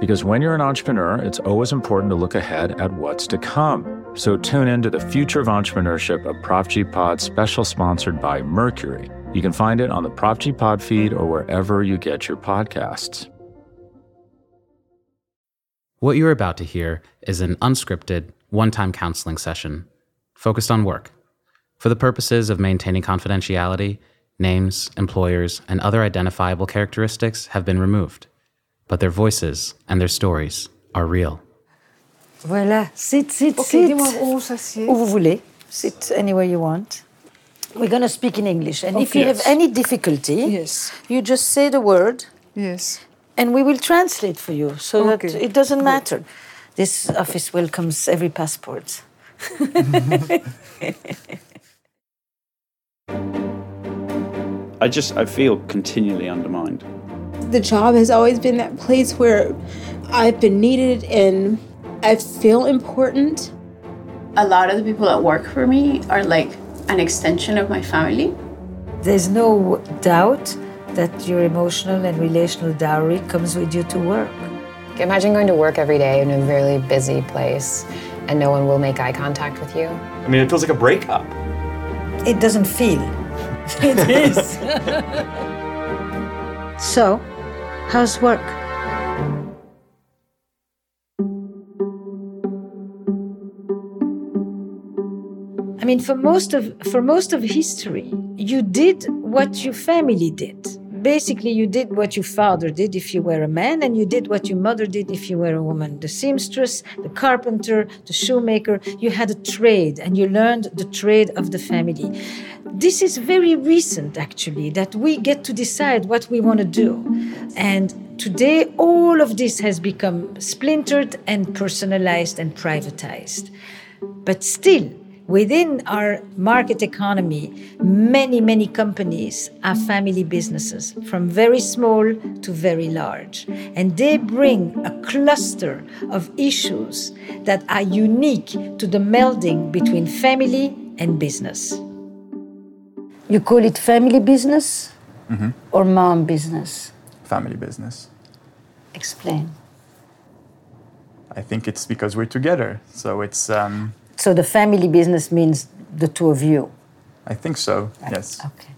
Because when you're an entrepreneur, it's always important to look ahead at what's to come. So tune in to the Future of Entrepreneurship, a Prop G Pod special sponsored by Mercury. You can find it on the Prop G Pod feed or wherever you get your podcasts. What you're about to hear is an unscripted, one time counseling session focused on work. For the purposes of maintaining confidentiality, names, employers, and other identifiable characteristics have been removed, but their voices and their stories are real. Voilà, sit, sit, Ok, sit. dis-moi où vous voulez. Sit anywhere you want. We're going to speak in English. And if you have any difficulty, Yes. you just say the word Yes. and we will translate for you so that it doesn't matter. This office welcomes every passport. I just I feel continually undermined. The job has always been that place where I've been needed and I feel important. a lot of the people that work for me are like an extension of my family. There's no doubt that your emotional and relational dowry comes with you to work. Imagine going to work every day in a really busy place and no one will make eye contact with you. I mean, it feels like a breakup. It doesn't feel. It is. so, how's work? I mean, for most of for most of history, you did what your family did. Basically, you did what your father did if you were a man, and you did what your mother did if you were a woman. The seamstress, the carpenter, the shoemaker. You had a trade, and you learned the trade of the family. This is very recent, actually, that we get to decide what we want to do. And today, all of this has become splintered and personalized and privatized. But still, within our market economy, many, many companies are family businesses, from very small to very large. And they bring a cluster of issues that are unique to the melding between family and business. You call it family business or mom business? family business. Explain. I think it's because we're together. So it's, um, So the family business means the two of you. I think so, yes. Okay.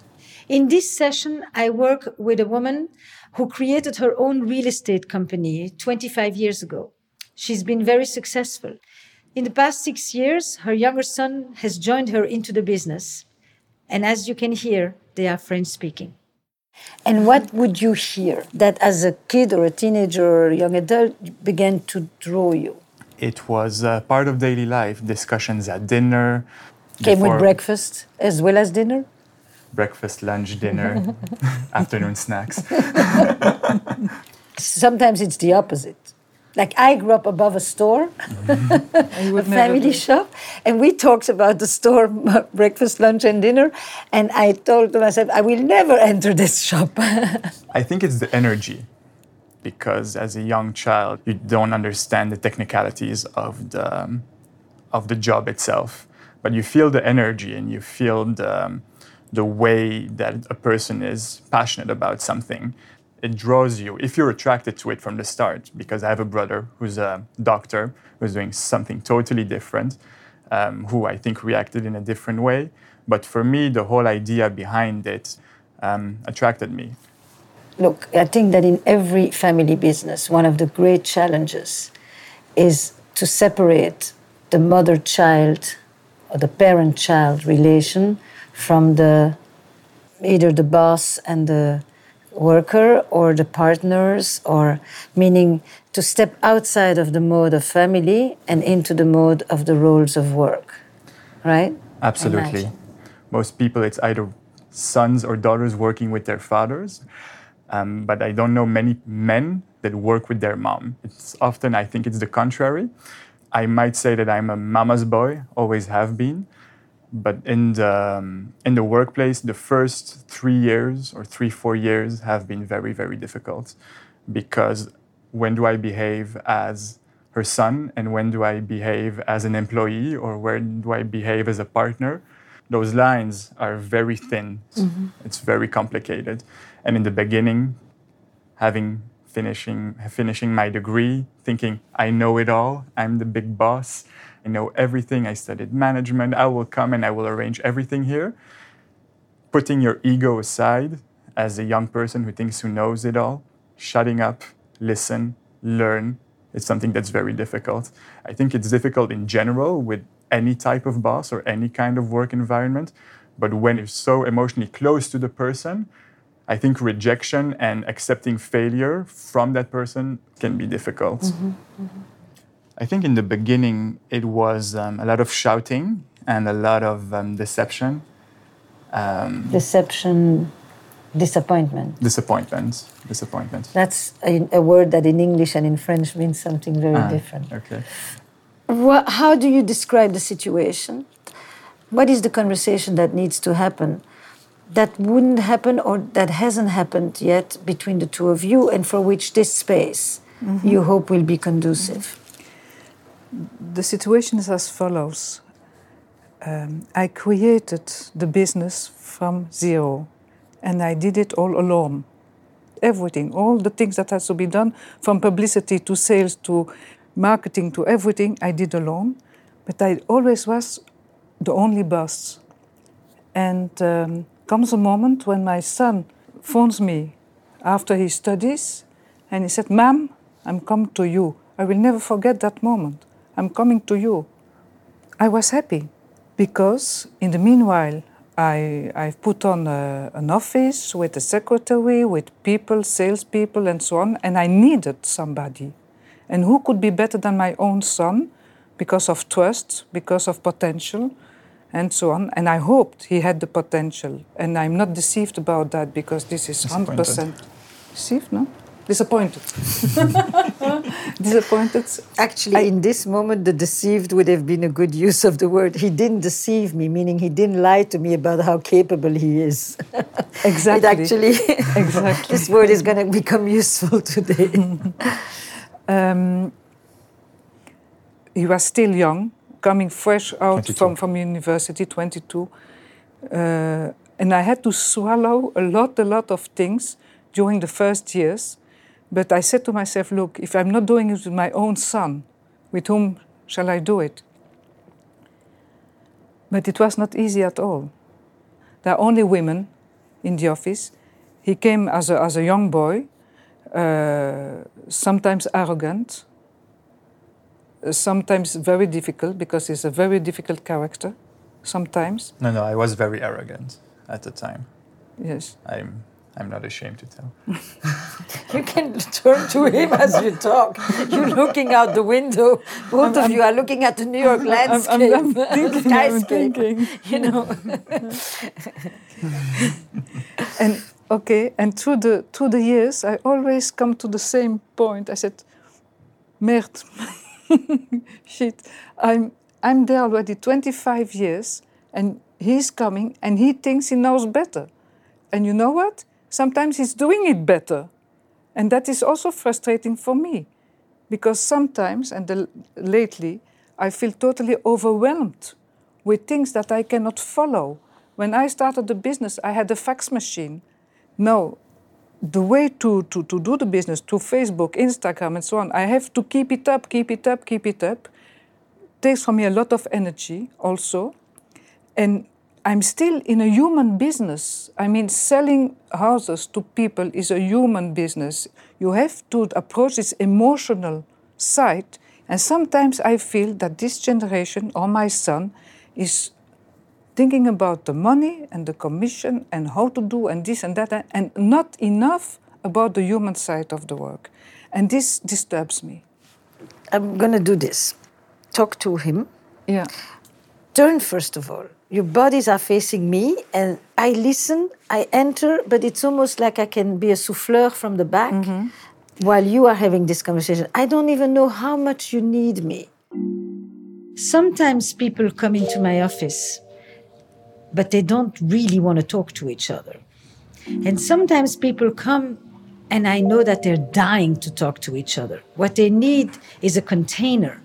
In this session, I work with a woman who created her own real estate company 25 years ago. She's been very successful. In the past six years, her younger son has joined her into the business. And as you can hear, they are French speaking. And what would you hear that as a kid or a teenager or a young adult began to draw you? It was uh, part of daily life, discussions at dinner. Came with breakfast as well as dinner? Breakfast, lunch, dinner, afternoon snacks. Sometimes it's the opposite. Like I grew up above a store, a family shop, and we talked about the store breakfast, lunch, and dinner. And I told myself, I will never enter this shop. I think it's the energy because as a young child, you don't understand the technicalities of the, um, of the job itself, but you feel the energy and you feel the, um, the way that a person is passionate about something. It draws you if you're attracted to it from the start. Because I have a brother who's a doctor who's doing something totally different, um, who I think reacted in a different way. But for me, the whole idea behind it um, attracted me. Look, I think that in every family business, one of the great challenges is to separate the mother child or the parent child relation from the either the boss and the worker or the partners or meaning to step outside of the mode of family and into the mode of the roles of work right? Absolutely. Imagine. most people it's either sons or daughters working with their fathers um, but i don't know many men that work with their mom. It's often i think it's the contrary. I might say that i'm a mama's boy always have been. But in the um, in the workplace the first three years or three four years have been very very difficult because when do i behave as her son and when do i behave as an employee or when do i behave as a partner? Those lines are very thin. Mm-hmm. it's very complicated and in the beginning having finishing finishing my degree thinking i know it all i'm the big boss I know everything. I studied management. I will come and I will arrange everything here. Putting your ego aside as a young person who thinks who knows it all, shutting up, listen, learn, It's something that's very difficult. I think it's difficult in general with any type of boss or any kind of work environment. But when you're so emotionally close to the person, I think rejection and accepting failure from that person can be difficult. Mm-hmm, mm-hmm. I think in the beginning it was um, a lot of shouting and a lot of um, deception. Um, deception, disappointment. Disappointment, disappointment. That's a, a, word that in English and in French means something very ah, different. Okay. What, how do you describe the situation? What is the conversation that needs to happen? That wouldn't happen or that hasn't happened yet between the two of you, and for which this space mm -hmm. you hope will be conducive? Mm -hmm the situation is as follows. Um, I created the business from zero and I did it all alone. Everything, all the things that has to be done, from publicity to sales to marketing to everything, I did alone. But I always was the only boss. And um, comes a moment when my son phones me after his studies and he said, Ma'am, I'm come to you. I will never forget that moment. I'm coming to you. I was happy because in the meanwhile, I, I've put on a, an office with a secretary, with people, salespeople, and so on, and I needed somebody. And who could be better than my own son because of trust, because of potential, and so on. And I hoped he had the potential. And I'm not deceived about that because this is 100% deceived, no? disappointed. disappointed. Actually, I, in this moment, the deceived would have been a good use of the word. He didn't deceive me, meaning he didn't lie to me about how capable he is. Exactly. it actually, exactly. this word is going to become useful today. um, he was still young, coming fresh out from, from university, 22. Uh, and I had to swallow a lot, a lot of things during the first years but I said to myself, look, if I'm not doing it with my own son, with whom shall I do it? But it was not easy at all. There are only women in the office. He came as a, as a young boy, uh, sometimes arrogant, Uh, sometimes very difficult because he's a very difficult character, sometimes. No, no, I was very arrogant at the time. Yes. I'm I'm not ashamed to tell. you can turn to him as you talk. You're looking out the window. Both I'm, of I'm, you are looking at the New York landscape, I'm, I'm thinking, skyscape. Thinking. You know. and okay, and through the through the years, I always come to the same point. I said, "Merde, shit, I'm I'm there already 25 years, and he's coming, and he thinks he knows better." And you know what? sometimes he's doing it better. And that is also frustrating for me because sometimes, and the, lately, I feel totally overwhelmed with things that I cannot follow. When I started the business, I had a fax machine. Now, the way to, to, to do the business, to Facebook, Instagram, and so on, I have to keep it up, keep it up, keep it up. takes from me a lot of energy also. And I'm still in a human business. I mean, selling houses to people is a human business. You have to approach this emotional side And sometimes I feel that this generation or my son is thinking about the money and the commission and how to do and this and that, and not enough about the human side of the work. And this disturbs me. I'm going to do this. Talk to him. Yeah. Turn, first of all. Your bodies are facing me, and I listen, I enter, but it's almost like I can be a souffleur from the back Mm-hmm. while you are having this conversation. I don't even know how much you need me. Sometimes people come into my office, but they don't really want to talk to each other. And sometimes people come and I know that they're dying to talk to each other. What they need is a container.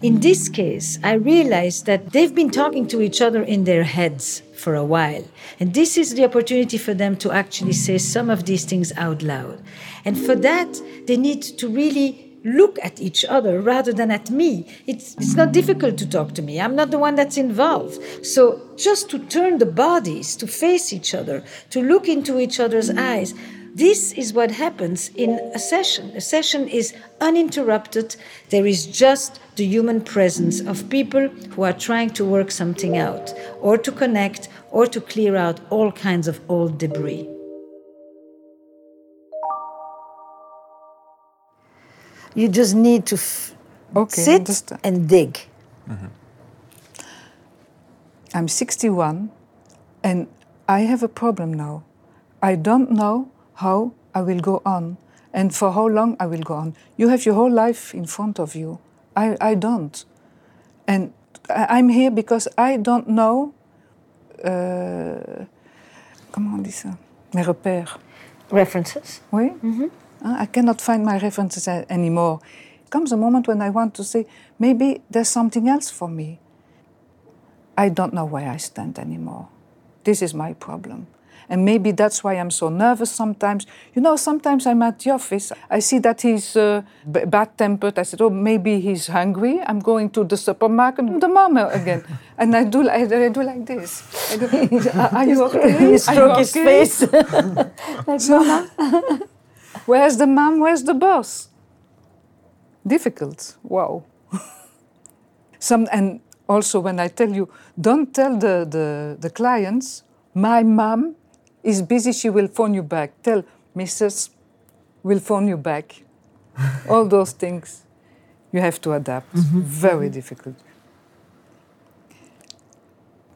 In this case, I realized that they've been talking to each other in their heads for a while. And this is the opportunity for them to actually say some of these things out loud. And for that, they need to really look at each other rather than at me. It's, it's not difficult to talk to me. I'm not the one that's involved. So just to turn the bodies to face each other, to look into each other's eyes, this is what happens in a session. A session is uninterrupted. There is just the human presence of people who are trying to work something out, or to connect, or to clear out all kinds of old debris. You just need to f- Okay, sit understand. and dig. I'm 61 and I have a problem now. I don't know how I will go on and for how long I will go on. You have your whole life in front of you. I, I don't. And I'm here because I don't know. euh, comment on dit ça? Mes repères. References? Oui. Uh, I cannot find my references anymore. Comes a moment when I want to say, maybe there's something else for me. I don't know where I stand anymore. This is my problem. And maybe that's why I'm so nervous sometimes. You know, sometimes I'm at the office. I see that he's uh, b- bad tempered. I said, oh, maybe he's hungry. I'm going to the supermarket. The mama again. and I do, I, I do like this. I are are you okay? You stroke his okay?" face. like, Mama. Where's the mom? Where's the boss? Difficult. Wow. Some and also when I tell you, don't tell the, the, the clients, my mom is busy, she will phone you back. Tell Mrs. will phone you back. All those things you have to adapt. Mm-hmm. Very mm-hmm. difficult.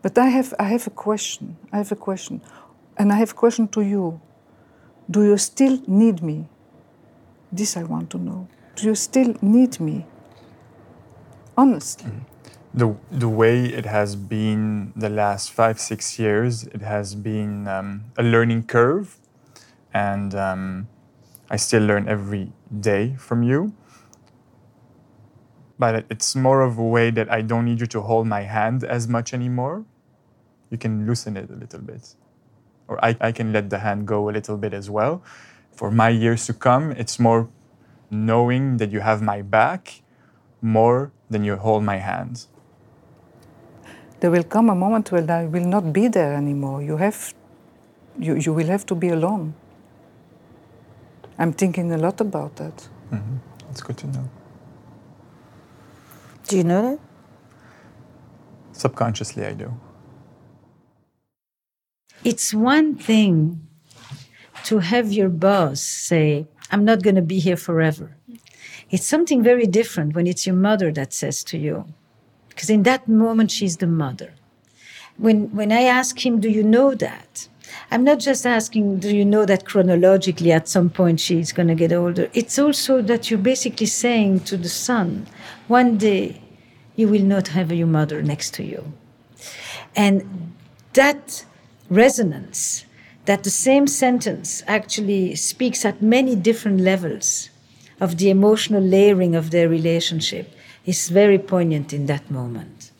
But I have I have a question. I have a question. And I have a question to you. Do you still need me? This I want to know. Do you still need me? Honestly. the the way it has been the last five six years, it has been um, a learning curve, and um, I still learn every day from you. But it's more of a way that I don't need you to hold my hand as much anymore. You can loosen it a little bit, or I, I can let the hand go a little bit as well. For my years to come, it's more knowing that you have my back more than you hold my hand. There will come a moment when I will not be there anymore. You have you, you will have to be alone. I'm thinking a lot about that. Mm-hmm. It's good to know. Do you know that? Subconsciously, I do. It's one thing to have your boss say, I'm not going to be here forever. It's something very different when it's your mother that says to you, because in that moment, she's the mother. When, when I ask him, Do you know that? I'm not just asking, Do you know that chronologically at some point she's going to get older? It's also that you're basically saying to the son, One day you will not have your mother next to you. And that resonance, that the same sentence actually speaks at many different levels of the emotional layering of their relationship, is very poignant in that moment.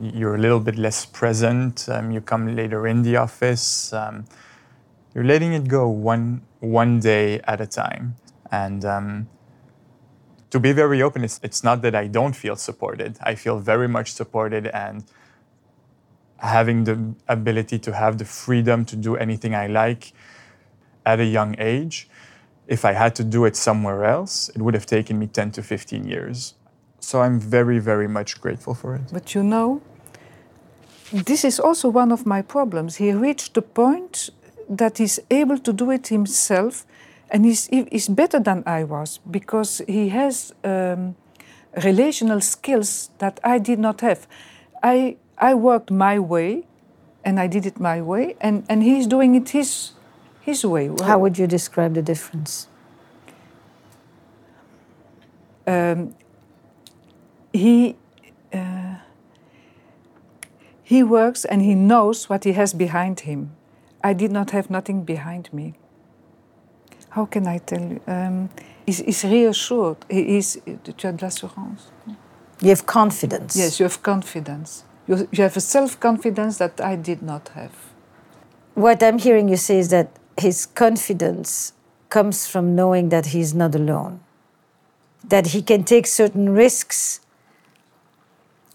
You're a little bit less present. Um, you come later in the office. Um, you're letting it go one one day at a time. And um, to be very open, it's, it's not that I don't feel supported. I feel very much supported and having the ability to have the freedom to do anything I like at a young age if I had to do it somewhere else, it would have taken me 10 to 15 years. So I'm very, very much grateful for it. But you know, this is also one of my problems. He reached the point that he's able to do it himself, and he's, he's better than I was because he has um, relational skills that I did not have. I, I worked my way, and I did it my way, and, and he's doing it his, his way. How would you describe the difference? Um, he uh, he works and he knows what he has behind him. I did not have nothing behind me. How can I tell you? Um, he's, he's reassured. He is. Tu as de l'assurance. You have confidence. Yes, you have confidence. You, you have a self confidence that I did not have. What I'm hearing you say is that his confidence comes from knowing that he's not alone, that he can take certain risks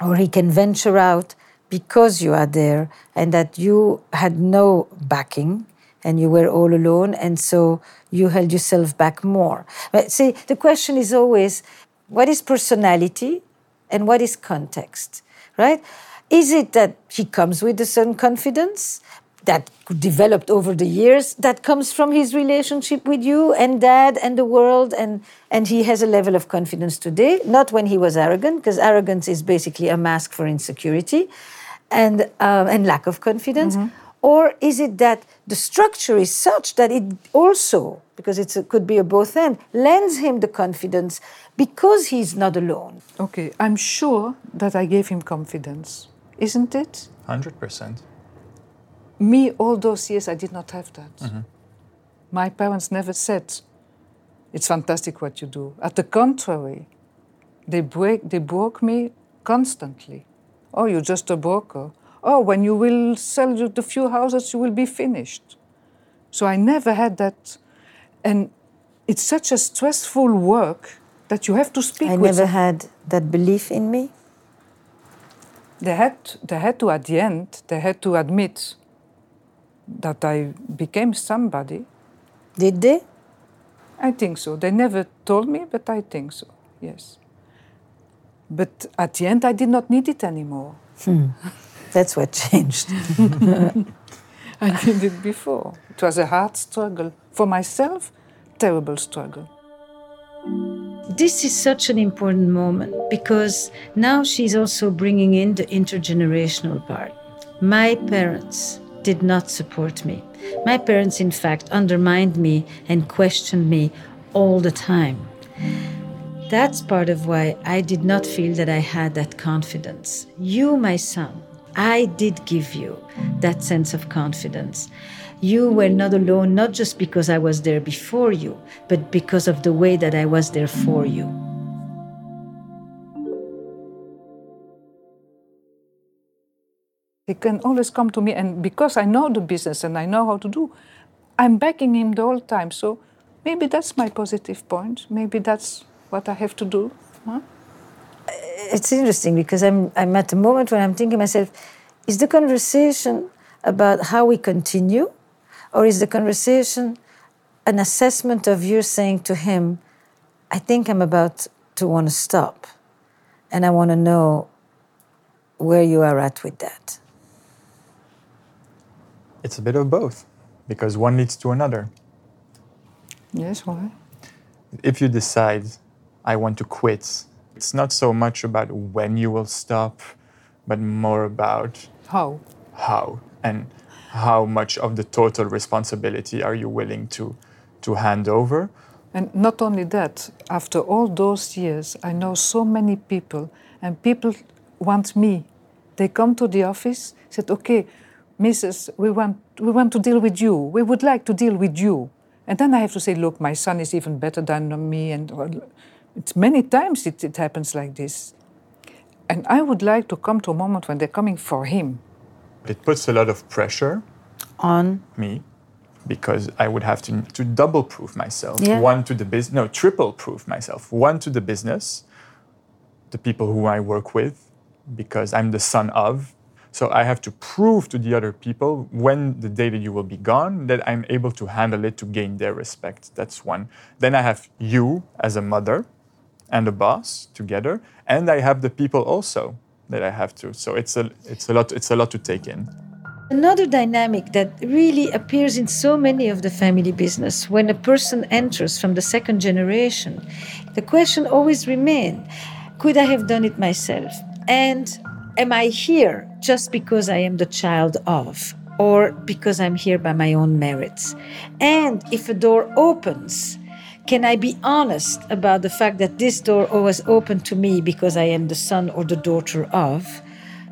or he can venture out because you are there and that you had no backing and you were all alone and so you held yourself back more. But see, the question is always what is personality and what is context, right? Is it that he comes with a certain confidence that developed over the years that comes from his relationship with you and dad and the world? And and he has a level of confidence today not when he was arrogant because arrogance is basically a mask for insecurity and um, and lack of confidence. Mm-hmm. or is it that the structure is such that it also because it could be a both end lends him the confidence because he's not alone? Okay i'm sure that i gave him confidence isn't it 100% me, all those years, I did not have that. Mm-hmm. My parents never said, It's fantastic what you do. At the contrary, they, break, they broke me constantly. Oh, you're just a broker. Oh, when you will sell the few houses, you will be finished. So I never had that. And it's such a stressful work that you have to speak I with. never had that belief in me. They had, they had to, at the end, they had to admit that I became somebody. Did they? I think so. They never told me, but I think so, yes. But at the end, I did not need it anymore. Hmm. That's what changed. I did it before. It was a hard struggle. For myself, terrible struggle. This is such an important moment because now she's also bringing in the intergenerational part. My parents did not support me. My parents, in fact, undermined me and questioned me all the time. That's part of why I did not feel that I had that confidence. You, my son, I did give you that sense of confidence. You were not alone, not just because I was there before you, but because of the way that I was there for you. He can always come to me, and because I know the business and I know how to do, I'm backing him the whole time. So maybe that's my positive point. Maybe that's what I have to do. Huh? It's interesting because I'm, I'm at the moment when I'm thinking myself, is the conversation about how we continue, or is the conversation an assessment of you saying to him, I think I'm about to want to stop, and I want to know where you are at with that? It's a bit of both, because one leads to another. Yes, why? If you decide, I want to quit, it's not so much about when you will stop, but more about how. How. And how much of the total responsibility are you willing to, to hand over? And not only that, after all those years, I know so many people, and people want me. They come to the office, said, okay, Mrs., we want, we want to deal with you. We would like to deal with you. And then I have to say, look, my son is even better than me. And it's many times it, it happens like this. And I would like to come to a moment when they're coming for him. It puts a lot of pressure on me because I would have to, to double proof myself. Yeah. One to the business, no, triple proof myself. One to the business, the people who I work with, because I'm the son of, So I have to prove to the other people when the day that you will be gone that I'm able to handle it to gain their respect. That's one. Then I have you as a mother and a boss together, and I have the people also that I have to. So it's a it's a lot it's a lot to take in. Another dynamic that really appears in so many of the family business when a person enters from the second generation, the question always remains could I have done it myself? And am I here just because I am the child of, or because I'm here by my own merits? And if a door opens, can I be honest about the fact that this door was open to me because I am the son or the daughter of?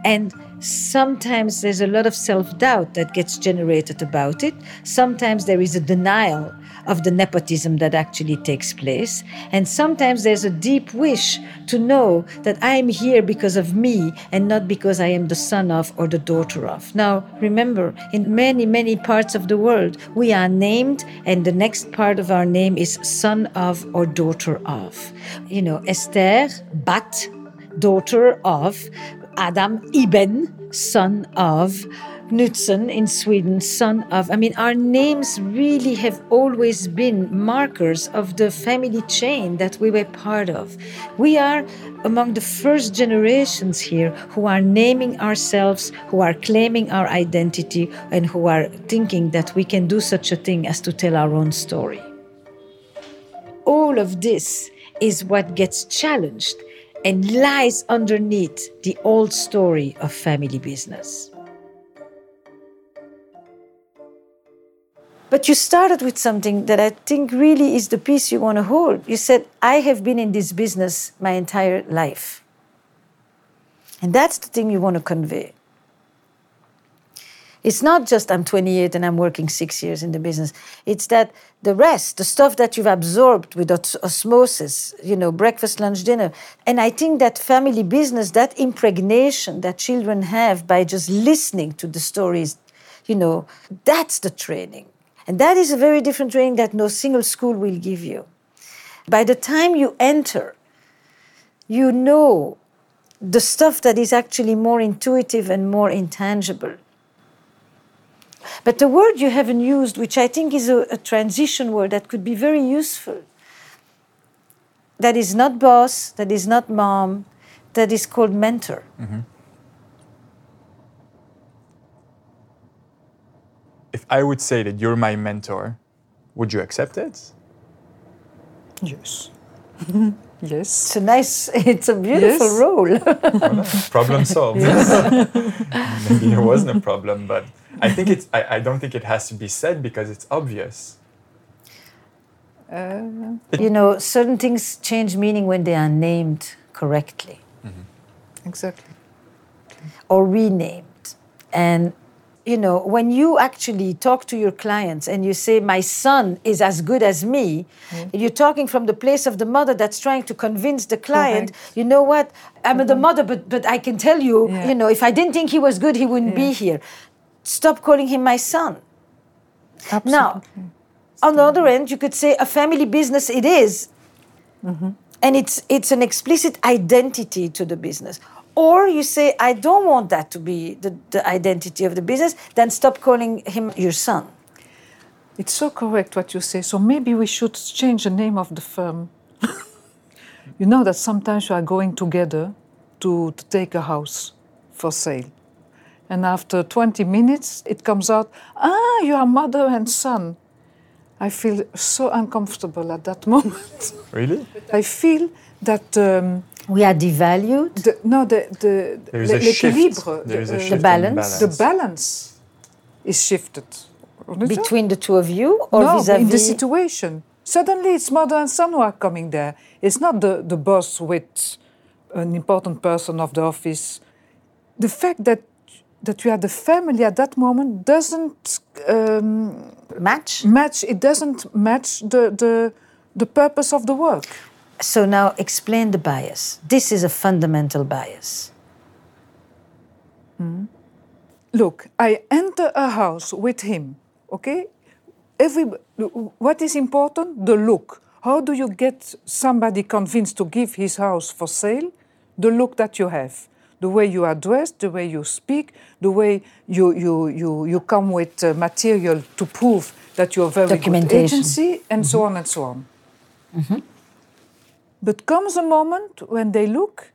And sometimes there's a lot of self doubt that gets generated about it. Sometimes there is a denial of the nepotism that actually takes place. And sometimes there's a deep wish to know that I'm here because of me and not because I am the son of or the daughter of. Now, remember, in many, many parts of the world, we are named, and the next part of our name is son of or daughter of. You know, Esther, Bat, daughter of, Adam Ibn, son of, Knutson in Sweden, son of. I mean, our names really have always been markers of the family chain that we were part of. We are among the first generations here who are naming ourselves, who are claiming our identity, and who are thinking that we can do such a thing as to tell our own story. All of this is what gets challenged and lies underneath the old story of family business. But you started with something that I think really is the piece you want to hold. You said, I have been in this business my entire life. And that's the thing you want to convey. It's not just I'm 28 and I'm working six years in the business. It's that the rest, the stuff that you've absorbed with osmosis, you know, breakfast, lunch, dinner. And I think that family business, that impregnation that children have by just listening to the stories, you know, that's the training. And that is a very different training that no single school will give you. By the time you enter, you know the stuff that is actually more intuitive and more intangible. But the word you haven't used, which I think is a, a transition word that could be very useful, that is not boss, that is not mom, that is called mentor. Mm-hmm. If I would say that you're my mentor, would you accept it? Yes. yes. It's a nice, it's a beautiful yes. role. well, problem solved. Maybe there wasn't a problem, but I think it's, I, I don't think it has to be said because it's obvious. Uh, you know, certain things change meaning when they are named correctly. Mm-hmm. Exactly. Or renamed. And you know, when you actually talk to your clients and you say, My son is as good as me, mm. you're talking from the place of the mother that's trying to convince the client, Correct. you know what, I'm mm-hmm. the mother, but, but I can tell you, yeah. you know, if I didn't think he was good, he wouldn't yeah. be here. Stop calling him my son. Absolutely. Now, on the other end, you could say a family business it is, mm-hmm. and it's, it's an explicit identity to the business or you say, I don't want that to be the, the identity of the business, then stop calling him your son. It's so correct what you say. So maybe we should change the name of the firm. you know that sometimes we are going together to, to take a house for sale. And after 20 minutes, it comes out, ah, you are mother and son. I feel so uncomfortable at that moment. Really? I feel that um, we are devalued. The, no, the the there is a shift. There is a shift the balance. balance. The balance is shifted between the two of you, or no, vis-a-vis? in the situation. Suddenly, it's mother and son who are coming there. It's not the, the boss with an important person of the office. The fact that that you are the family at that moment doesn't um, match. Match. It doesn't match the the the purpose of the work. So now explain the bias. This is a fundamental bias. Mm. Look, I enter a house with him, okay? Every, what is important? The look. How do you get somebody convinced to give his house for sale? The look that you have. the way you are dressed, the way you speak, the way you, you, you, you come with uh, material to prove that you're very good agency, and so on and so on. But comes a moment when they look,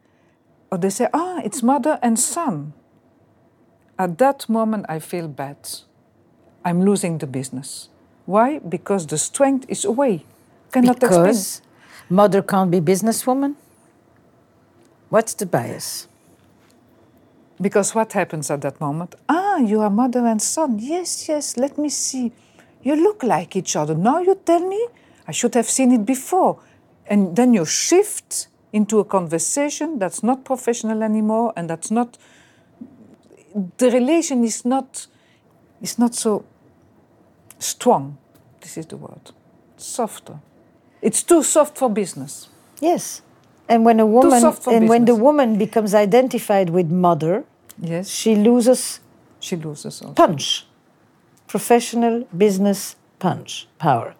or they say, ah, it's mother and son. At that moment, I feel bad. I'm losing the business. Why? Because the strength is away. Cannot explain. Because mother can't be businesswoman? What's the bias? Because what happens at that moment? Ah, you are mother and son. Yes, yes, let me see. You look like each other. Now you tell me? I should have seen it before. And then you shift into a conversation that's not professional anymore and that's not the relation is not is not so strong. This is the word. Softer. It's too soft for business. Yes. And when a woman soft for and when the woman becomes identified with mother, Yes. she loses She loses also. punch. Professional business punch power.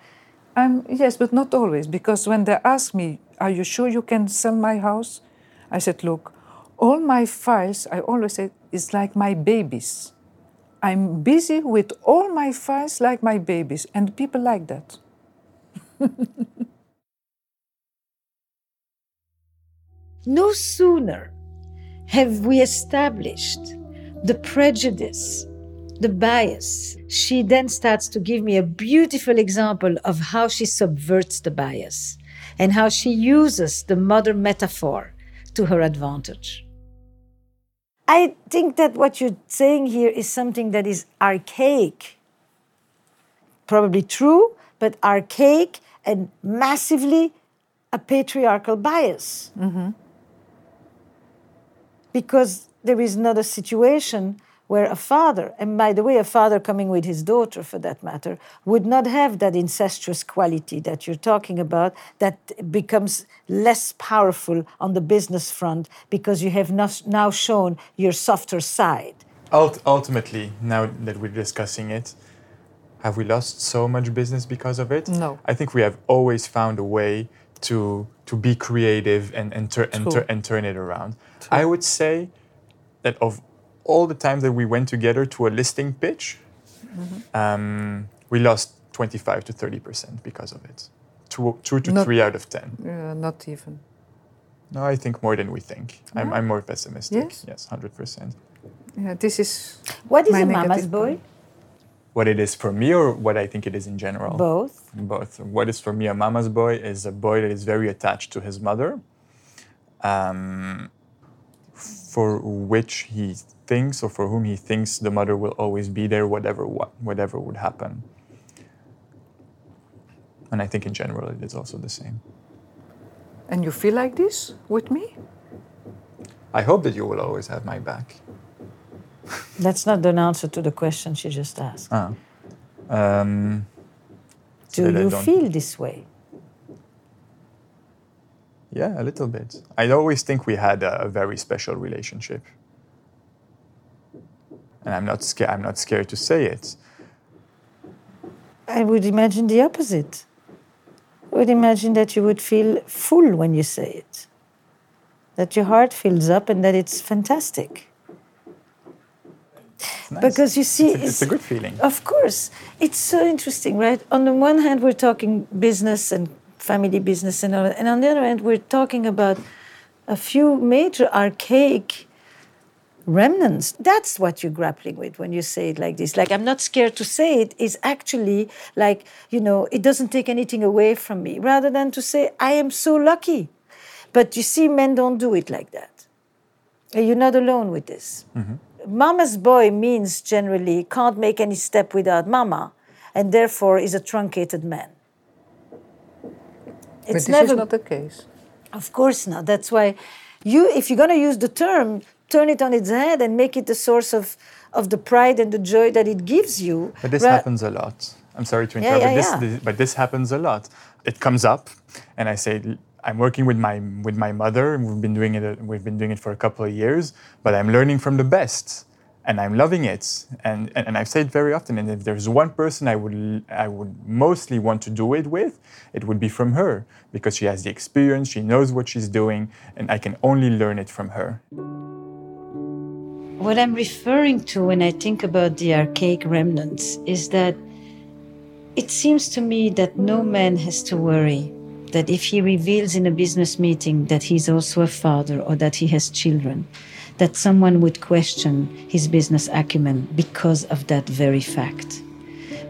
Um, yes, but not always, because when they ask me, Are you sure you can sell my house? I said, Look, all my files, I always say, is like my babies. I'm busy with all my files like my babies, and people like that. No sooner have we established the prejudice, the bias, she then starts to give me a beautiful example of how she subverts the bias and how she uses the mother metaphor to her advantage. I think that what you're saying here is something that is archaic, probably true, but archaic and massively a patriarchal bias. Mm-hmm. Because there is not a situation where a father, and by the way, a father coming with his daughter for that matter, would not have that incestuous quality that you're talking about that becomes less powerful on the business front because you have nos- now shown your softer side. Ult- ultimately, now that we're discussing it, have we lost so much business because of it? No. I think we have always found a way to to be creative and and, tur- and, True. tur- and turn it around. I would say that of all the time that we went together to a listing pitch, um, we lost 25 to 30 percent because of it. Two, two to Not- three out of ten. Uh, not even. No, I think more than we think. I'm, I'm more pessimistic. Yes? yes 100 percent. Yeah, this is What is my a mama's boy? point. What it is for me, or what I think it is in general. Both. both. What is for me a mama's boy is a boy that is very attached to his mother, um, for which he thinks or for whom he thinks the mother will always be there, whatever what whatever would happen. And I think in general it is also the same. And you feel like this with me? I hope that you will always have my back. That's not an answer to the question she just asked. Ah. Um, so Do that you feel this way? Yeah, a little bit. I always think we had a, a very special relationship, and I'm not scared. I'm not scared to say it. I would imagine the opposite. I would imagine that you would feel full when you say it, that your heart fills up and that it's fantastic. It's nice. Because you see, it's a, it's a good feeling. Of course. It's so interesting, right? On the one hand, we're talking business and family business, and, all, and on the other hand, we're talking about a few major archaic remnants. That's what you're grappling with when you say it like this. Like, I'm not scared to say it, is actually like, you know, it doesn't take anything away from me, rather than to say, I am so lucky. But you see, men don't do it like that. You're not alone with this. Mm-hmm. Mama's boy means generally can't make any step without mama, and therefore is a truncated man. but this is not the case. Of course not. That's why you, if you're going to use the term, turn it on its head and make it the source of, of the pride and the joy that it gives you. But this ra- happens a lot. I'm sorry to interrupt, yeah, but, this, yeah. this- but this happens a lot. It comes up, and I say, I'm working with my with my mother, and we've been doing it. We've been doing it for a couple of years, but I'm learning from the best, and I'm loving it. And and, and I've said it very often. And if there's one person I would I would mostly want to do it with, it would be from her because she has the experience, she knows what she's doing, and I can only learn it from her. What I'm referring to when I think about the archaic remnants is that it seems to me that no man has to worry that if he reveals in a business meeting that he's also a father or that he has children, that someone would question his business acumen because of that very fact.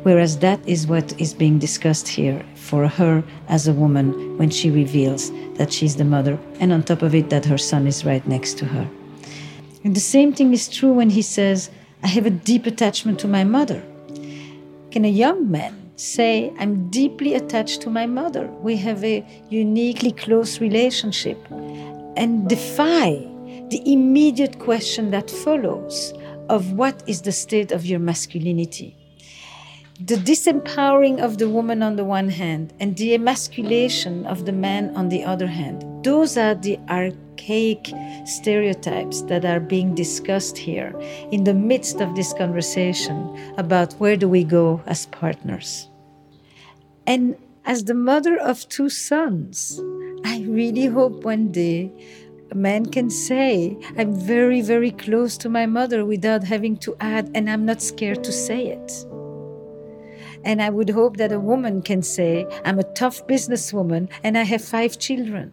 Whereas that is what is being discussed here for her as a woman when she reveals that she's the mother, and on top of it, that her son is right next to her. And the same thing is true when he says, I have a deep attachment to my mother. Can a young man say, I'm deeply attached to my mother? We have a uniquely close relationship, and defy the immediate question that follows of what is the state of your masculinity. The disempowering of the woman on the one hand and the emasculation of the man on the other hand, those are the archaic stereotypes that are being discussed here in the midst of this conversation about where do we go as partners. And as the mother of two sons, I really hope one day a man can say, I'm very, very close to my mother without having to add, and I'm not scared to say it. And I would hope that a woman can say, I'm a tough businesswoman and I have five children.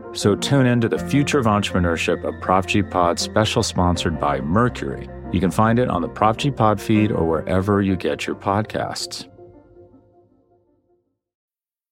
So tune in to the Future of Entrepreneurship, a Prop G Pod special sponsored by Mercury. You can find it on the Prop G Pod feed or wherever you get your podcasts.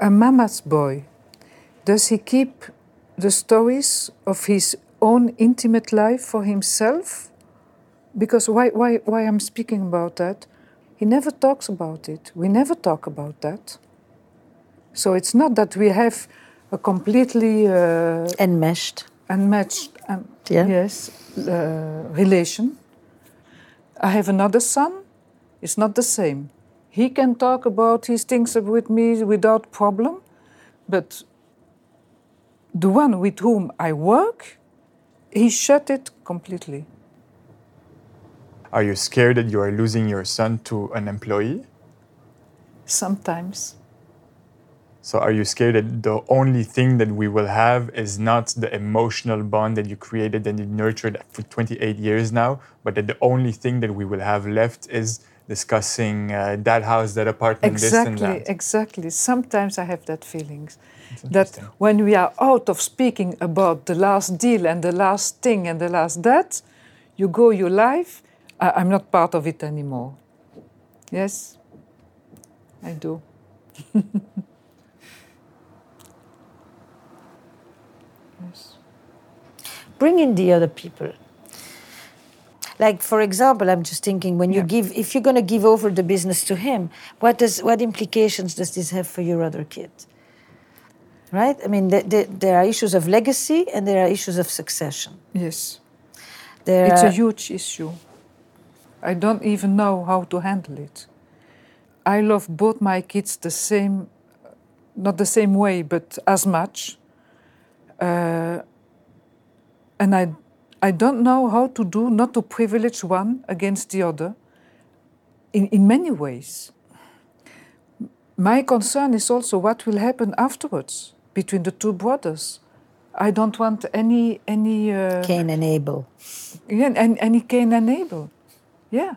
A mama's boy, does he keep the stories of his own intimate life for himself? Because why, why, why I'm speaking about that, he never talks about it. We never talk about that. So it's not that we have a completely uh, enmeshed, enmeshed, um, Yeah. yes, uh, relation. I have another son. It's not the same. He can talk about his things with me without problem, but the one with whom I work, he shut it completely. Are you scared that you are losing your son to an employee? Sometimes. So are you scared that the only thing that we will have is not the emotional bond that you created and you nurtured for 28 years now, but that the only thing that we will have left is discussing uh, that house, that apartment, this and Exactly, that? exactly. Sometimes I have that feelings. That when we are out of speaking about the last deal and the last thing and the last that, you go your life, I- I'm not part of it anymore. Yes, I do. yes. bring in the other people. Like for example, I'm just thinking when you give, if you're going to give over the business to him, what does what implications does this have for your other kid? Right? I mean, the, the, there are issues of legacy and there are issues of succession. Yes. There It's a huge issue. I don't even know how to handle it. I love both my kids the same, not the same way, but as much. Uh, and I, I don't know how to do, not to privilege one against the other in, in many ways. My concern is also what will happen afterwards between the two brothers. I don't want any any uh, Cain and Abel. Yeah, and any Cain and Abel. Yeah.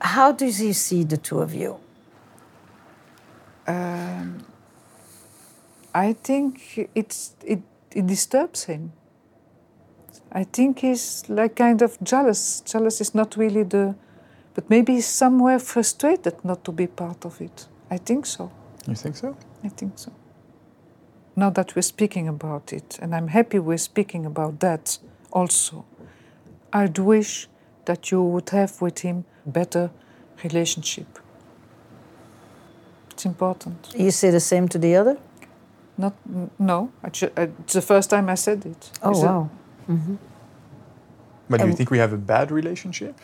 How does he see the two of you? Um, I think it's it, it disturbs him. I think he's like kind of jealous. Jealous is not really the, but maybe he's somewhere frustrated not to be part of it. I think so. You think so? I think so. Now that we're speaking about it, and I'm happy we're speaking about that also, I'd wish that you would have with him better relationship. It's important. You say the same to the other? Not no. I ju- I, it's the first time I said it. Oh, Is it- wow. hmm But do you think we have a bad relationship?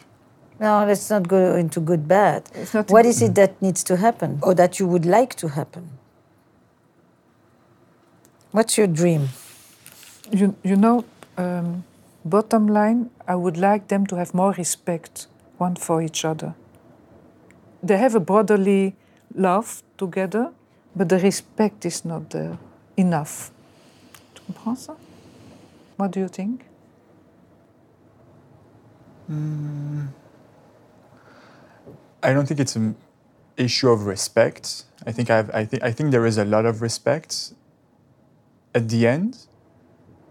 No, let's not go into good bad. What is it that needs to happen or that you would like to happen? What's your dream? You, you know, um, bottom line, I would like them to have more respect one for each other. They have a brotherly love together, but the respect is not there enough. Tu comprends ça? What do you think? Mm. I don't think it's an issue of respect. I think I've, I think I think there is a lot of respect. At the end,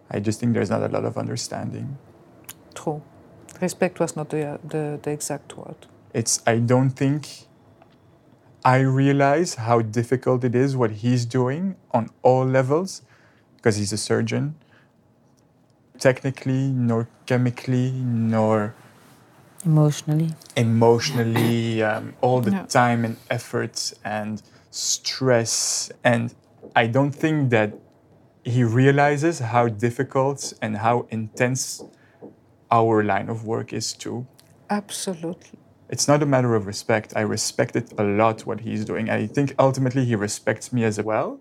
I just think there's not a lot of understanding. True. Respect was not the, the, the exact word. It's I don't think I realize how difficult it is what he's doing on all levels because he's a surgeon. Technically, nor chemically, nor Emotionally. emotionally, um, all the Yeah. time and effort and stress. And I don't think that he realizes how difficult and how intense our line of work is too. Absolutely. It's not a matter of respect. I respect it a lot what he's doing. I think ultimately he respects me as well.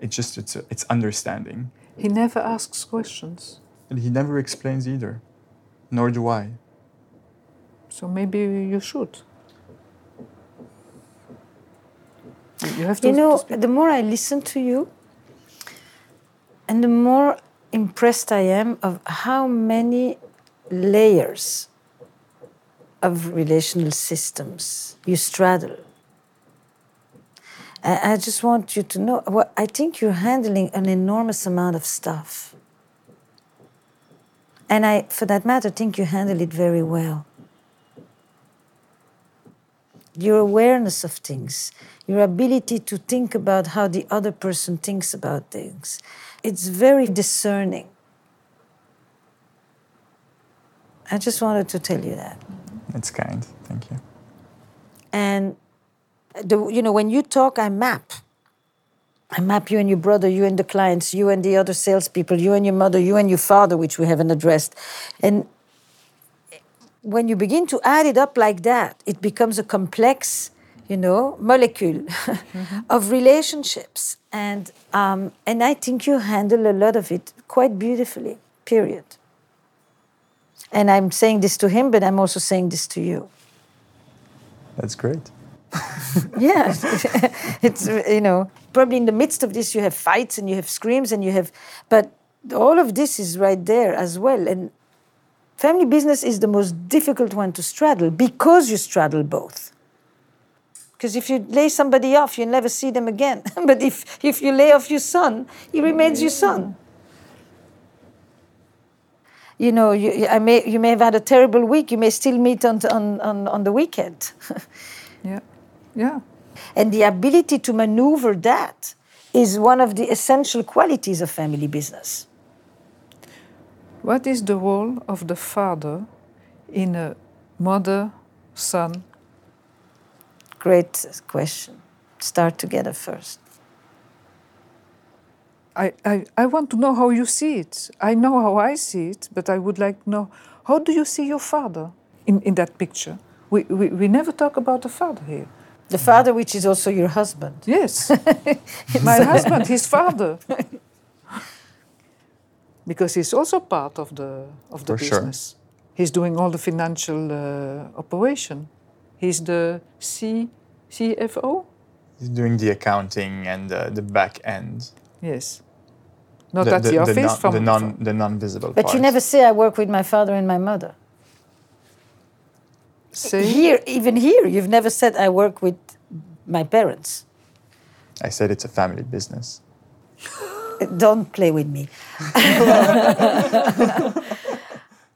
It's just it's it's understanding. He never asks questions. And he never explains either. Nor do I. So maybe you should. You have to. You know, the more I listen to you, and the more impressed I am of how many layers of relational systems you straddle. I I just want you to know, well, I think you're handling an enormous amount of stuff. And I, for that matter, think you handle it very well. Your awareness of things, your ability to think about how the other person thinks about things, it's very discerning. I just wanted to tell you that. It's kind. Thank you. And the, you know, when you talk, I map. I map you and your brother, you and the clients, you and the other salespeople, you and your mother, you and your father, which we haven't addressed. And when you begin to add it up like that, it becomes a complex, you know, molecule of relationships. And um, and I think you handle a lot of it quite beautifully. Period. And I'm saying this to him, but I'm also saying this to you. That's great. yeah it's you know probably in the midst of this you have fights and you have screams and you have but all of this is right there as well. And family business is the most difficult one to straddle because you straddle both. Because if you lay somebody off you never see them again. But if if you lay off your son he remains your son. You know you, I may, you may have had a terrible week you may still meet on, on, on, on the weekend. Yeah. Yeah. And the ability to maneuver that is one of the essential qualities of family business. What is the role of the father in a mother son? Great question. Start together first. I, I, I want to know how you see it. I know how I see it, but I would like to know how do you see your father in, in that picture? We, we, we never talk about the father here. The father, which is also your husband. Yes. My husband, his father. because he's also part of the, of the For sure. He's doing all the financial uh, operation. He's the C, CFO? He's doing the accounting and uh, the back end. Yes. Not at the, office, non, from, the non the non-visible But part. you never say, I work with my father and my mother. Say? Here, even here, you've never said, I work with my parents. I said it's a family business. Don't play with me.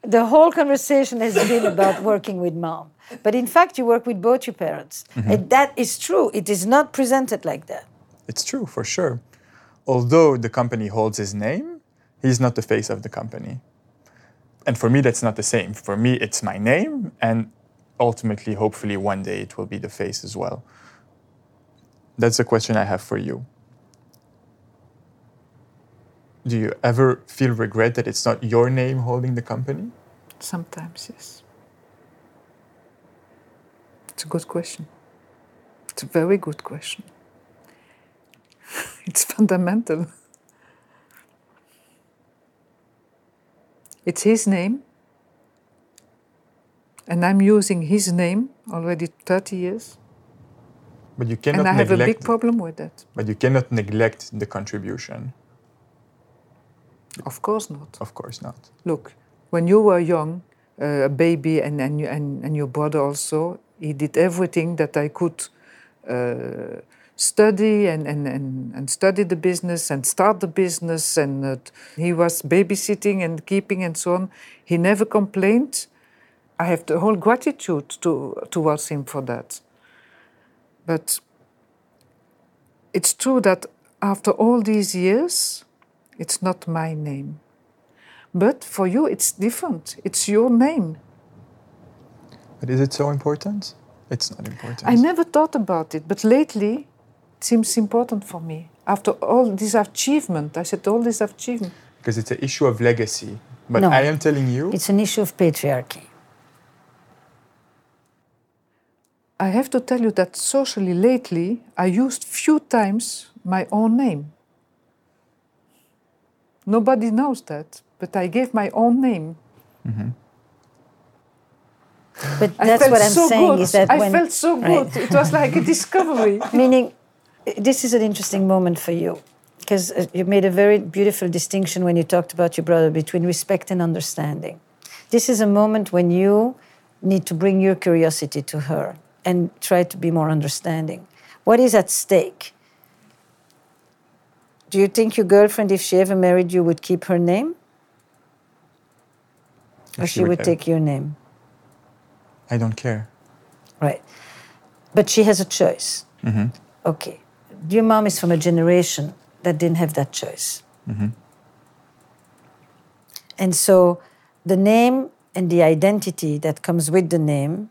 the whole conversation has been about working with mom. But in fact, you work with both your parents. Mm-hmm. And that is true. It is not presented like that. It's true, for sure. Although the company holds his name, he's not the face of the company. And for me, that's not the same. For me, it's my name, and ultimately, hopefully, one day it will be the face as well. That's a question I have for you. Do you ever feel regret that it's not your name holding the company? Sometimes, yes. It's a good question. It's a very good question. it's fundamental. It's his name, and I'm using his name already 30 years. But you cannot and I have a big problem with that. But you cannot neglect the contribution. Of course not. Of course not. Look, when you were young, uh, a baby, and, and, and, and your brother also, he did everything that I could uh, study and, and, and, and study the business and start the business. And uh, he was babysitting and keeping and so on. He never complained. I have the whole gratitude to, towards him for that. But it's true that after all these years, it's not my name. But for you, it's different. It's your name. But is it so important? It's not important. I never thought about it, but lately it seems important for me. After all this achievement, I said all this achievement. Because it's an issue of legacy. But No. I am telling you, It's an issue of patriarchy. I have to tell you that socially lately, I used few times my own name. Nobody knows that, but I gave my own name. But that's what I'm so saying good. is that I when, felt so Right. good. It was like a discovery. Meaning, this is an interesting moment for you because uh, you made a very beautiful distinction when you talked about your brother between respect and understanding. This is a moment when you need to bring your curiosity to her and try to be more understanding. What is at stake? Do you think your girlfriend, if she ever married you, would keep her name? Or she she would would take your name? I don't care. Right. But she has a choice. Mm-hmm. Okay. Your mom is from a generation that didn't have that choice. Mm-hmm. And so the name and the identity that comes with the name,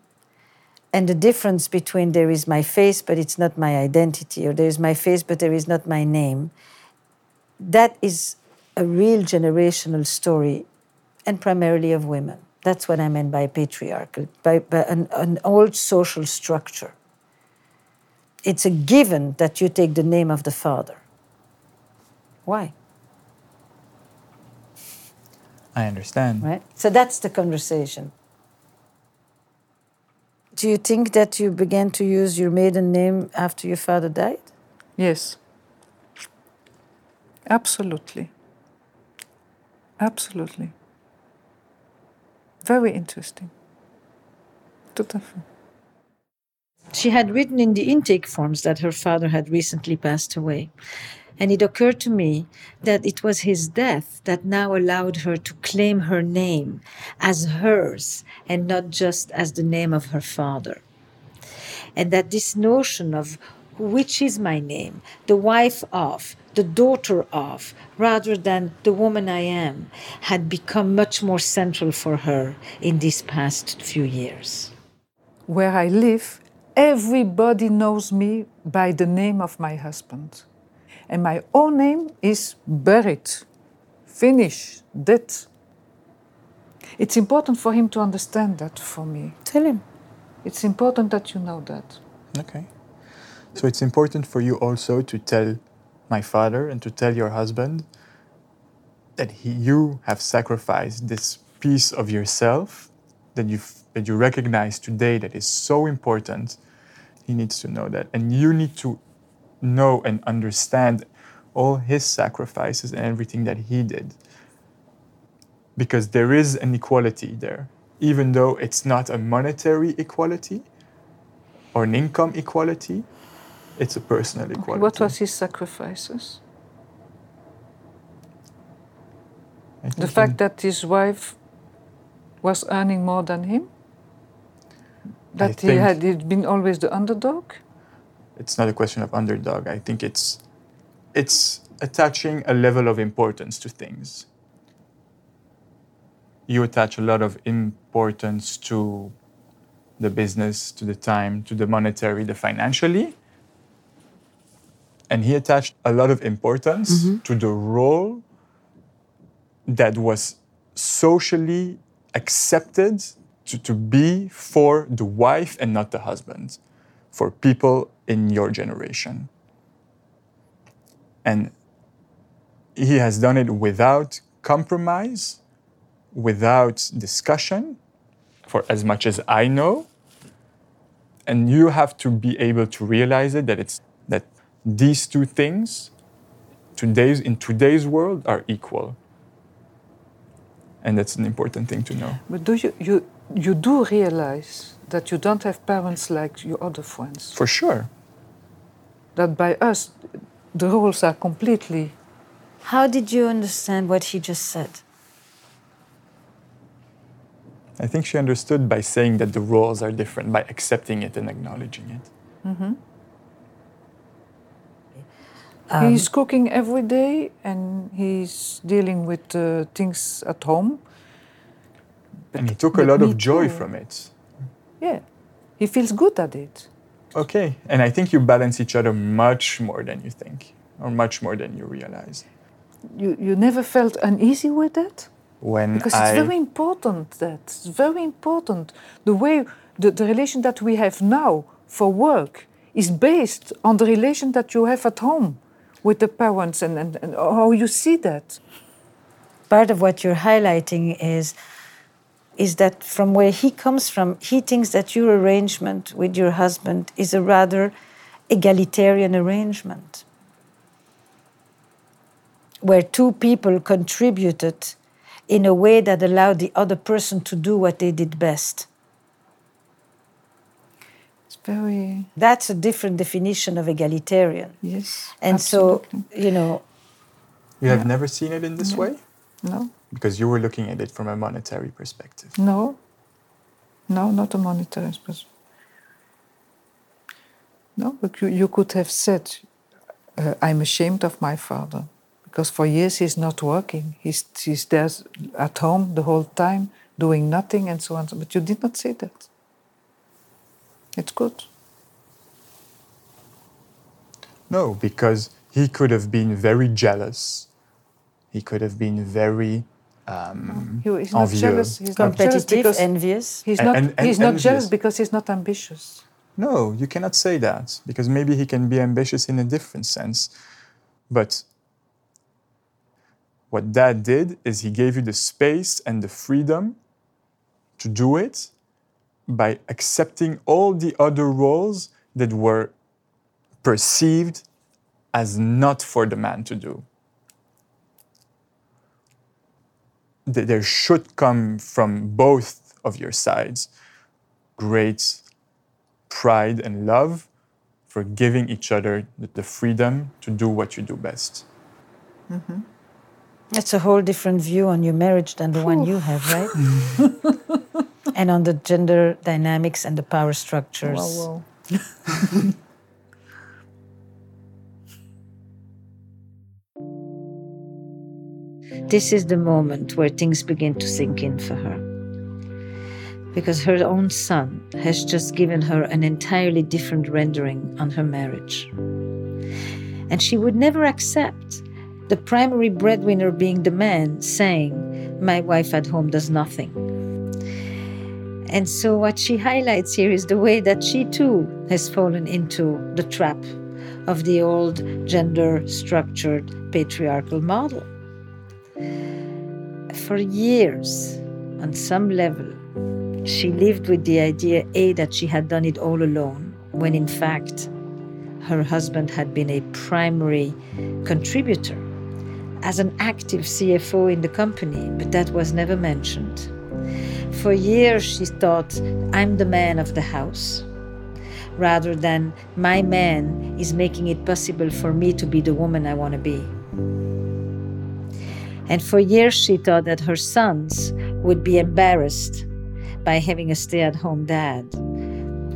and the difference between there is my face, but it's not my identity, or there is my face, but there is not my name, that is a real generational story, and primarily of women. That's what I meant by patriarchal, by, by an, an old social structure. It's a given that you take the name of the father. Why? I understand. right? So that's the conversation. Do you think that you began to use your maiden name after your father died? Yes. Absolutely. Absolutely. Very interesting. Tout à fait. She had written in the intake forms that her father had recently passed away. And it occurred to me that it was his death that now allowed her to claim her name as hers and not just as the name of her father. And that this notion of which is my name, the wife of, the daughter of, rather than the woman I am, had become much more central for her in these past few years. Where I live, everybody knows me by the name of my husband. And my own name is buried, finished, dead. It's important for him to understand that for me. Tell him. It's important that you know that. Okay. So it's important for you also to tell my father and to tell your husband that he, you have sacrificed this piece of yourself that you that you recognize today that is so important. He needs to know that, and you need to know and understand all his sacrifices and everything that he did. Because there is an equality there, even though it's not a monetary equality or an income equality, it's a personal equality. What was his sacrifices? The fact that his wife was earning more than him? That he had been always the underdog? It's not a question of underdog. I think it's it's attaching a level of importance to things. You attach a lot of importance to the business, to the time, to the monetary, the financially. And he attached a lot of importance mm-hmm. to the role that was socially accepted to, to be for the wife and not the husband, for people in your generation. And he has done it without compromise, without discussion, for as much as I know. And you have to be able to realize it that it's that these two things today's in today's world are equal. And that's an important thing to know. But do you, you, you do realize that you don't have parents like your other friends? For sure. That by us, the rules are completely. How did you understand what he just said? I think she understood by saying that the roles are different, by accepting it and acknowledging it. Mm -hmm. Um, he's cooking every day and he's dealing with uh, things at home. and he took a lot of joy too. from it. Yeah, he feels good at it. Okay. And I think you balance each other much more than you think, or much more than you realize. You, you never felt uneasy with that? When Because I, it's very important that it's very important. The way the, the relation that we have now for work is based on the relation that you have at home with the parents and, and, and how you see that. Part of what you're highlighting is is that from where he comes from, he thinks that your arrangement with your husband is a rather egalitarian arrangement, where two people contributed in a way that allowed the other person to do what they did best. It's very That's a different definition of egalitarian. yes. And absolutely. so, you know, you have never seen it in this way? no, Because you were looking at it from a monetary perspective. no, no, not a monetary perspective. No, but you, you could have said, uh, I'm ashamed of my father because for years he's not working. He's, he's there at home the whole time doing nothing and so on. But you did not say that. It's good. No, because he could have been very jealous. He could have been very um, He, he's not envieux. jealous. He's not competitive, because envious. he's not, and- and he's not jealous because he's not ambitious. No, you cannot say that because maybe he can be ambitious in a different sense. But what dad did is he gave you the space and the freedom to do it by accepting all the other roles that were perceived as not for the man to do. Th- There should come from both of your sides great pride and love for giving each other the, the freedom to do what you do best. That's a whole different view on your marriage than the one you have, right? and on the gender dynamics and the power structures. Wow, wow. This is the moment where things begin to sink in for her. Because her own son has just given her an entirely different rendering on her marriage. And she would never accept the primary breadwinner being the man saying, My wife at home does nothing. And so, what she highlights here is the way that she too has fallen into the trap of the old gender structured patriarchal model. For years, on some level, she lived with the idea A, that she had done it all alone, when in fact, her husband had been a primary contributor as an active CFO in the company, but that was never mentioned. For years, she thought, I'm the man of the house, rather than my man is making it possible for me to be the woman I want to be. And for years, she thought that her sons would be embarrassed by having a stay at home dad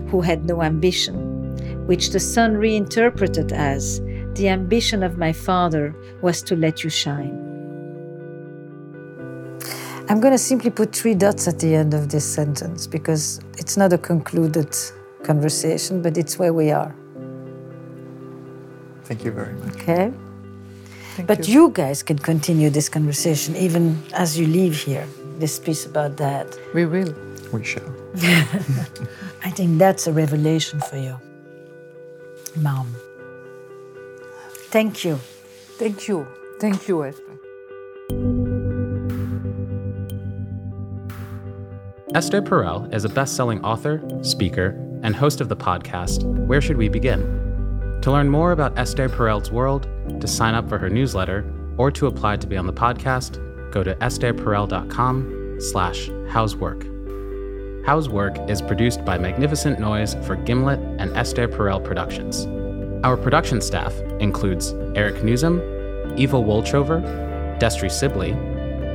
who had no ambition, which the son reinterpreted as the ambition of my father was to let you shine. I'm going to simply put three dots at the end of this sentence because it's not a concluded conversation, but it's where we are. Thank you very much. Okay? Thank but you. you guys can continue this conversation even as you leave here, this piece about that. We will. We shall. I think that's a revelation for you, Mom. Thank you. Thank you. Thank you, Esther. Esther Perel is a best selling author, speaker, and host of the podcast Where Should We Begin? To learn more about Esther Perel's world, to sign up for her newsletter, or to apply to be on the podcast, go to estherperel.com slash housework. How's Work is produced by Magnificent Noise for Gimlet and Esther Perel Productions. Our production staff includes Eric Newsom, Eva Wolchover, Destry Sibley,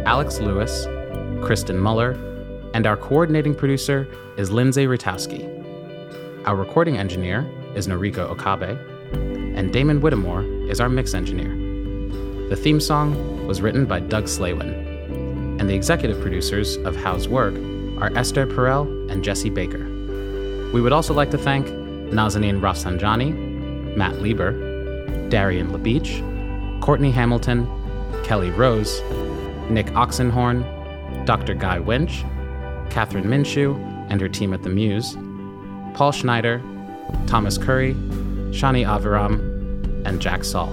Alex Lewis, Kristen Muller, and our coordinating producer is Lindsay Ratowsky. Our recording engineer is Noriko Okabe, and Damon Whittemore is our mix engineer. The theme song was written by Doug Slaywin, and the executive producers of How's Work are Esther Perel and Jesse Baker. We would also like to thank Nazanin Rafsanjani, Matt Lieber, Darian LaBeach, Courtney Hamilton, Kelly Rose, Nick Oxenhorn, Dr. Guy Winch, Kathryn Minshew and her team at the Muse, Paul Schneider, Thomas Curry, Shani Aviram, and Jack Saul.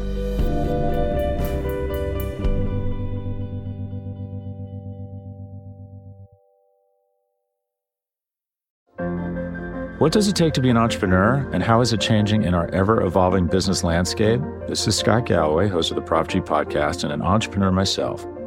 What does it take to be an entrepreneur, and how is it changing in our ever evolving business landscape? This is Scott Galloway, host of the Prop G podcast, and an entrepreneur myself.